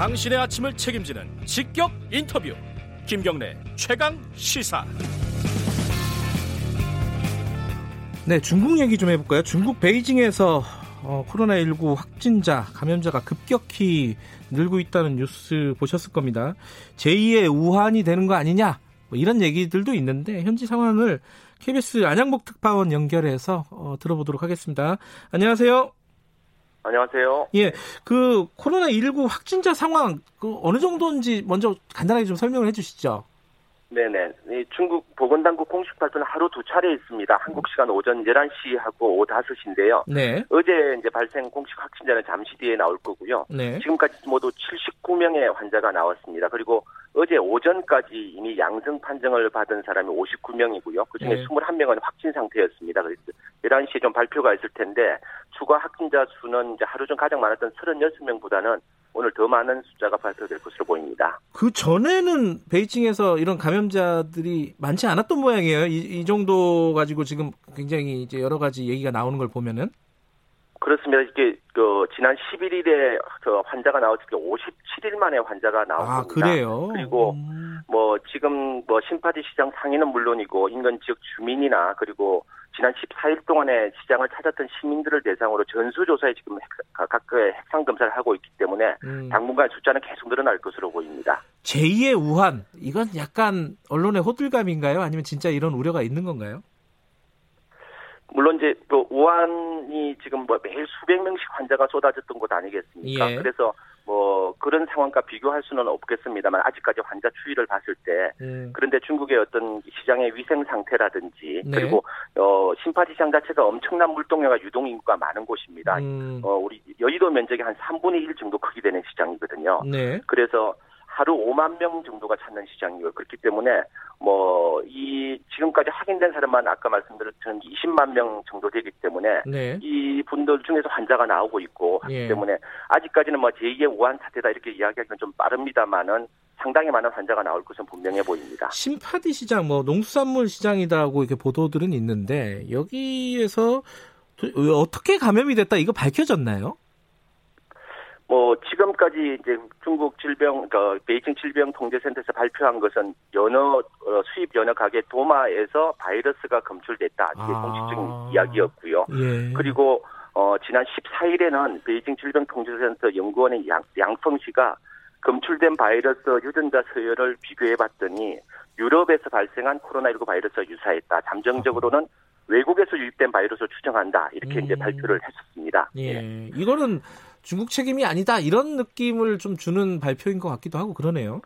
당신의 아침을 책임지는 직격 인터뷰. 김경래 최강 시사. 네 중국 얘기 좀 해볼까요? 중국 베이징에서 어, 코로나19 확진자 감염자가 급격히 늘고 있다는 뉴스 보셨을 겁니다. 제2의 우한이 되는 거 아니냐? 뭐 이런 얘기들도 있는데 현지 상황을 KBS 안양복 특파원 연결해서 어, 들어보도록 하겠습니다. 안녕하세요 안녕하세요. 예, 그 코로나 19 확진자 상황 그 어느 정도인지 먼저 간단하게 좀 설명을 해주시죠. 네네. 중국 보건당국 공식 발표는 하루 두 차례 있습니다. 한국 시간 오전 11시하고 오후 5시인데요. 네. 어제 이제 발생 공식 확진자는 잠시 뒤에 나올 거고요. 네. 지금까지 모두 79명의 환자가 나왔습니다. 그리고 어제 오전까지 이미 양성 판정을 받은 사람이 59명이고요. 그중에 네. 21명은 확진 상태였습니다. 그래서 11시에 좀 발표가 있을 텐데 추가 확진자 수는 이제 하루 중 가장 많았던 36명보다는 오늘 더 많은 숫자가 발표될 것으로 보입니다. 그 전에는 베이징에서 이런 감염자들이 많지 않았던 모양이에요. 이, 이 정도 가지고 지금 굉장히 이제 여러 가지 얘기가 나오는 걸 보면은. 그렇습니다. 이게 그 지난 11일에 저 환자가 나왔을 때 57일 만에 환자가 나온 아. 그래요? 그리고 음, 뭐 지금 뭐 심파지 시장 상인은 물론이고 인근 지역 주민이나 그리고 지난 14일 동안에 시장을 찾았던 시민들을 대상으로 전수조사에 지금 핵- 각각의 핵상 검사를 하고 있기 때문에 음. 당분간 숫자는 계속 늘어날 것으로 보입니다. 제2의 우한 이건 약간 언론의 호들갑인가요? 아니면 진짜 이런 우려가 있는 건가요? 물론 이제 또 우한이 지금 뭐 매일 수백 명씩 환자가 쏟아졌던 곳 아니겠습니까? 예. 그래서 뭐 그런 상황과 비교할 수는 없겠습니다만 아직까지 환자 추이를 봤을 때 음. 그런데 중국의 어떤 시장의 위생 상태라든지 네. 그리고 어 심파지 시장 자체가 엄청난 물동량과 유동 인구가 많은 곳입니다. 음, 어 우리 여의도 면적이 한 3분의 1 정도 크기 되는 시장이거든요. 네. 그래서 하루 5만 명 정도가 찾는 시장이고 그렇기 때문에 뭐 이 지금까지 확인된 사람만 아까 말씀드렸던 20만 명 정도 되기 때문에 네. 이 분들 중에서 환자가 나오고 있고 하기 예. 때문에 아직까지는 뭐 제2의 우한 사태다 이렇게 이야기하기는 좀 빠릅니다만은 상당히 많은 환자가 나올 것은 분명해 보입니다. 심파디 시장, 뭐 농수산물 시장이다고 이렇게 보도들은 있는데 여기에서 도- 어떻게 감염이 됐다 이거 밝혀졌나요? 뭐 지금까지 이제 중국 질병, 그 베이징 질병 통제센터에서 발표한 것은 연어 어, 수입 연어 가게 도마에서 바이러스가 검출됐다 이게 아. 공식적인 이야기였고요. 예. 그리고 어, 지난 14일에는 베이징 질병 통제센터 연구원의 양, 양펑 씨가 검출된 바이러스 유전자 서열을 비교해 봤더니 유럽에서 발생한 코로나19 바이러스와 유사했다. 잠정적으로는 외국에서 유입된 바이러스를 추정한다. 이렇게 음. 이제 발표를 했었습니다. 예. 이거는 중국 책임이 아니다 이런 느낌을 좀 주는 발표인 것 같기도 하고 그러네요.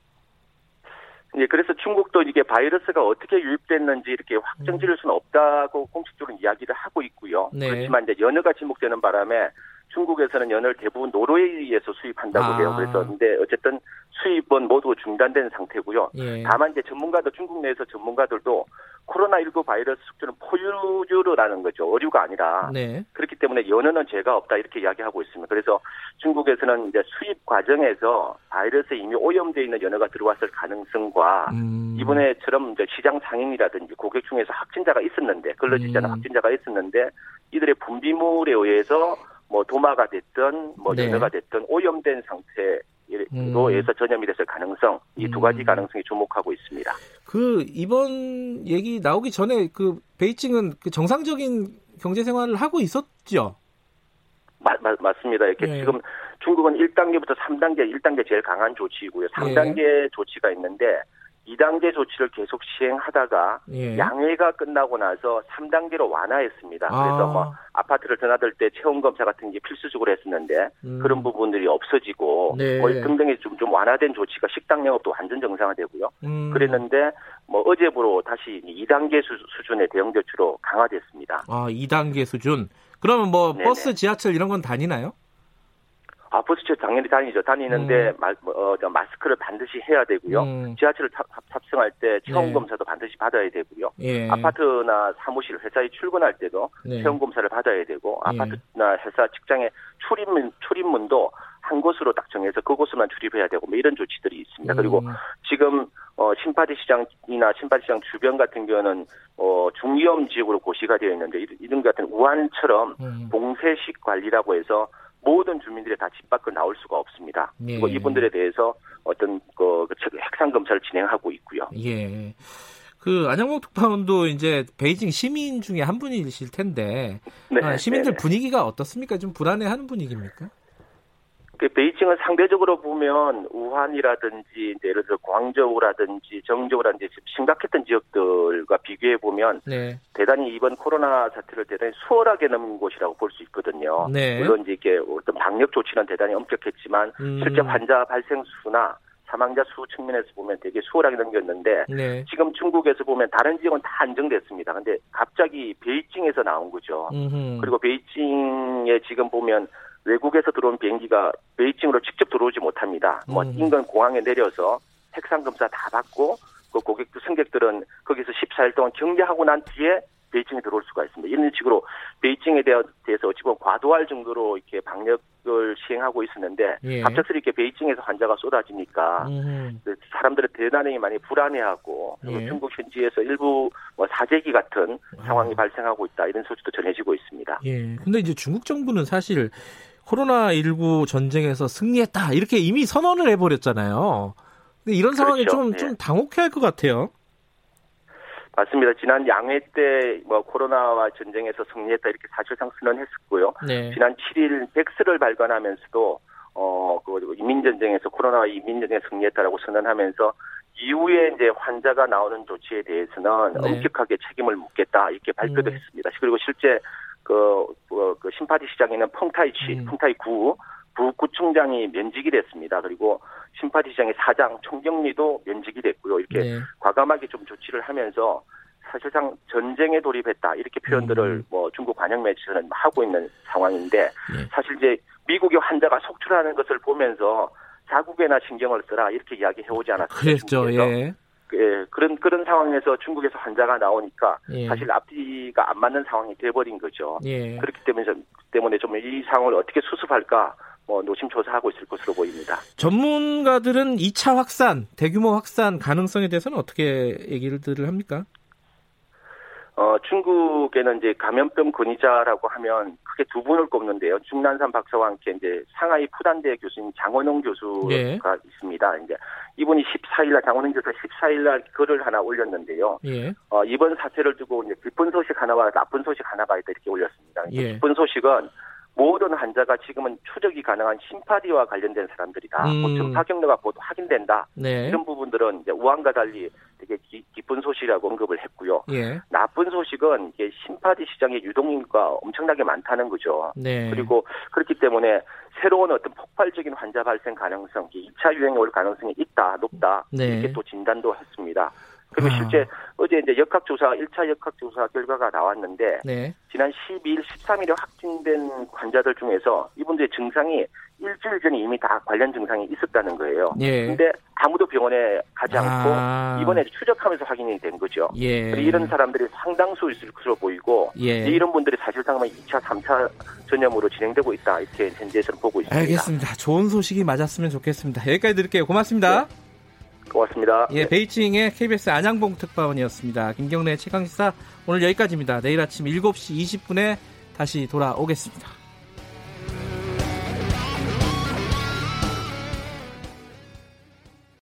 예, 그래서 중국도 이게 바이러스가 어떻게 유입됐는지 이렇게 확정 지을 수는 없다고 공식적으로 이야기를 하고 있고요. 네. 그렇지만 이제 연어가 지목되는 바람에 중국에서는 연어를 대부분 노르웨이에서 수입한다고 아. 해요. 그래서 근데 어쨌든 수입은 모두 중단된 상태고요. 예. 다만 이제 전문가들 중국 내에서 전문가들도 코로나19 바이러스 숙주는 포유류라는 거죠. 어류가 아니라 네. 그렇기 때문에 연어는 죄가 없다 이렇게 이야기하고 있습니다. 그래서 중국에서는 이제 수입 과정에서 바이러스에 이미 오염되어 있는 연어가 들어왔을 가능성과 음. 이번에처럼 이제 시장 상인이라든지 고객 중에서 확진자가 있었는데 걸러지지 않은 음. 확진자가 있었는데 이들의 분비물에 의해서 뭐 도마가 됐든 뭐 네. 연어가 됐든 오염된 상태 로 음. 해서 전염이 됐을 가능성 이 두 가지 음. 가능성이 주목하고 있습니다. 그 이번 얘기 나오기 전에 그 베이징은 그 정상적인 경제 생활을 하고 있었죠. 맞, 맞, 맞습니다. 이렇게 네. 지금 중국은 1단계부터 3단계, 1단계 제일 강한 조치이고요. 3단계 조치가 있는데 2단계 조치를 계속 시행하다가 예. 양회가 끝나고 나서 3단계로 완화했습니다. 아. 그래서 뭐 아파트를 드나들 때 체온 검사 같은 게 필수적으로 했었는데 음. 그런 부분들이 없어지고 네. 뭐 등등의 좀, 좀 완화된 조치가 식당 영업도 완전 정상화되고요. 음. 그랬는데 뭐 어제부로 다시 2단계 수, 수준의 대응 조치로 강화됐습니다. 아, 2단계 수준. 그러면 뭐 네네. 버스, 지하철 이런 건 다니나요? 아, 버스체 당연히 다니죠. 다니는데 음. 마, 어, 저 마스크를 반드시 해야 되고요. 음. 지하철을 탑, 탑- 탑승할 때 체온 네. 검사도 반드시 받아야 되고요. 예. 아파트나 사무실, 회사에 출근할 때도 네. 체온 검사를 받아야 되고 예. 아파트나 회사, 직장의 출입문 출입문도 한 곳으로 딱 정해서 그곳으로만 출입해야 되고 뭐 이런 조치들이 있습니다. 그리고 음. 지금 어 신파디 시장이나 신파디 시장 주변 같은 경우는 어 중위험 지역으로 고시가 되어 있는데 이- 이런 것 같은 우한처럼 음. 봉쇄식 관리라고 해서 모든 주민들이 다 집 밖을 나올 수가 없습니다. 예. 그리고 이분들에 대해서 어떤 그 핵상 검사를 진행하고 있고요. 예. 그 안양봉 특파원도 이제 베이징 시민 중에 한 분이실 텐데 네, 아, 시민들 네. 분위기가 어떻습니까? 좀 불안해하는 분위기입니까? 그 베이징은 상대적으로 보면 우한이라든지 예를 들어 광저우라든지 정저우라든지 심각했던 지역들과 비교해 보면 네. 대단히 이번 코로나 사태를 대단히 수월하게 넘은 곳이라고 볼 수 있거든요. 네. 물론 이제 이게 어떤 방역 조치는 대단히 엄격했지만 음. 실제 환자 발생 수나 사망자 수 측면에서 보면 되게 수월하게 넘겼는데 네. 지금 중국에서 보면 다른 지역은 다 안정됐습니다. 근데 갑자기 베이징에서 나온 거죠. 음흠. 그리고 베이징에 지금 보면 외국에서 들어온 비행기가 베이징으로 직접 들어오지 못합니다. 뭐 음. 인근 공항에 내려서 핵상 검사 다 받고 그 고객들 승객들은 거기서 14일 동안 격리하고 난 뒤에 베이징에 들어올 수가 있습니다. 이런 식으로 베이징에 대해- 대해서 어찌 보면 과도할 정도로 이렇게 방역을 시행하고 있었는데 예. 갑작스럽게 베이징에서 환자가 쏟아지니까 음흠. 그 사람들은 대단히 많이 불안해하고 그리고 예. 중국 현지에서 일부 뭐 사재기 같은 상황이 아. 발생하고 있다 이런 소식도 전해지고 있습니다. 예. 근데 이제 중국 정부는 사실 코로나19 전쟁에서 승리했다 이렇게 이미 선언을 해버렸잖아요. 근데 이런 상황에 그렇죠. 좀, 예. 좀 당혹해 할 것 같아요. 맞습니다. 지난 양회 때 뭐 코로나와 전쟁에서 승리했다 이렇게 사실상 선언했었고요. 네. 지난 7일 백스를 발간하면서도 어 그 인민전쟁에서 코로나와 인민전쟁에 승리했다라고 선언하면서 이후에 이제 환자가 나오는 조치에 대해서는 네. 엄격하게 책임을 묻겠다 이렇게 발표도 음. 했습니다. 그리고 실제 그, 그, 그 심파디 시장에 있는 펑타이치, 음. 펑타이 구 부구청장이 면직이 됐습니다. 그리고 심파디 시장의 사장, 총경리도 면직이 됐고요. 이렇게 네. 과감하게 좀 조치를 하면서 사실상 전쟁에 돌입했다 이렇게 표현들을 음. 뭐 중국 관영 매체는 하고 있는 상황인데 예. 사실 이제 미국의 환자가 속출하는 것을 보면서 자국에나 신경을 쓰라 이렇게 이야기해 오지 않았습니까? 그랬죠. 예. 예, 그런 그런 상황에서 중국에서 환자가 나오니까 예. 사실 앞뒤가 안 맞는 상황이 돼버린 거죠. 예. 그렇기 때문에 좀, 때문에 좀 이 상황을 어떻게 수습할까 뭐 노심초사하고 있을 것으로 보입니다. 전문가들은 2차 확산, 대규모 확산 가능성에 대해서는 어떻게 얘기를 합니까? 어, 중국에는 이제 감염병 권위자라고 하면 크게 두 분을 꼽는데요. 중난산 박사와 함께 이제 상하이 푸단대 교수인 장원홍 교수가 예. 있습니다. 이제 이분이 14일날 장원홍 교수 14일날 글을 하나 올렸는데요. 예. 어, 이번 사태를 두고 이제 기쁜 소식 하나와 나쁜 소식 하나가 있다 이렇게 올렸습니다. 예. 기쁜 소식은 모든 환자가 지금은 추적이 가능한 심파디와 관련된 사람들이다. 음. 뭐 증파 경로가 모두 확인된다. 네. 이런 부분들은 이제 우한과 달리 되게 기, 기쁜 소식이라고 언급을 했고요. 예. 나쁜 소식은 이게 심파디 시장의 유동인구가 엄청나게 많다는 거죠. 네. 그리고 그렇기 때문에 새로운 어떤 폭발적인 환자 발생 가능성, 2차 유행이 올 가능성이 있다, 높다 네. 이렇게 또 진단도 했습니다. 그리고 아. 실제 어제 이제 역학조사, 1차 역학조사 결과가 나왔는데 네. 지난 12일, 13일에 확진된 환자들 중에서 이분들의 증상이 일주일 전에 이미 다 관련 증상이 있었다는 거예요. 예. 근데 아무도 병원에 가지 않고 아. 이번에 추적하면서 확인이 된 거죠. 예. 이런 사람들이 상당수 있을 것으로 보이고 예. 이런 분들이 사실상 2차, 3차 전염으로 진행되고 있다 이렇게 현재에서는 보고 있습니다. 알겠습니다. 좋은 소식이 맞았으면 좋겠습니다. 여기까지 드릴게요. 고맙습니다. 고맙습니다. 예, 베이징의 KBS 안양봉 특파원이었습니다. 김경래 최강시사 오늘 여기까지입니다. 내일 아침 7시 20분에 다시 돌아오겠습니다.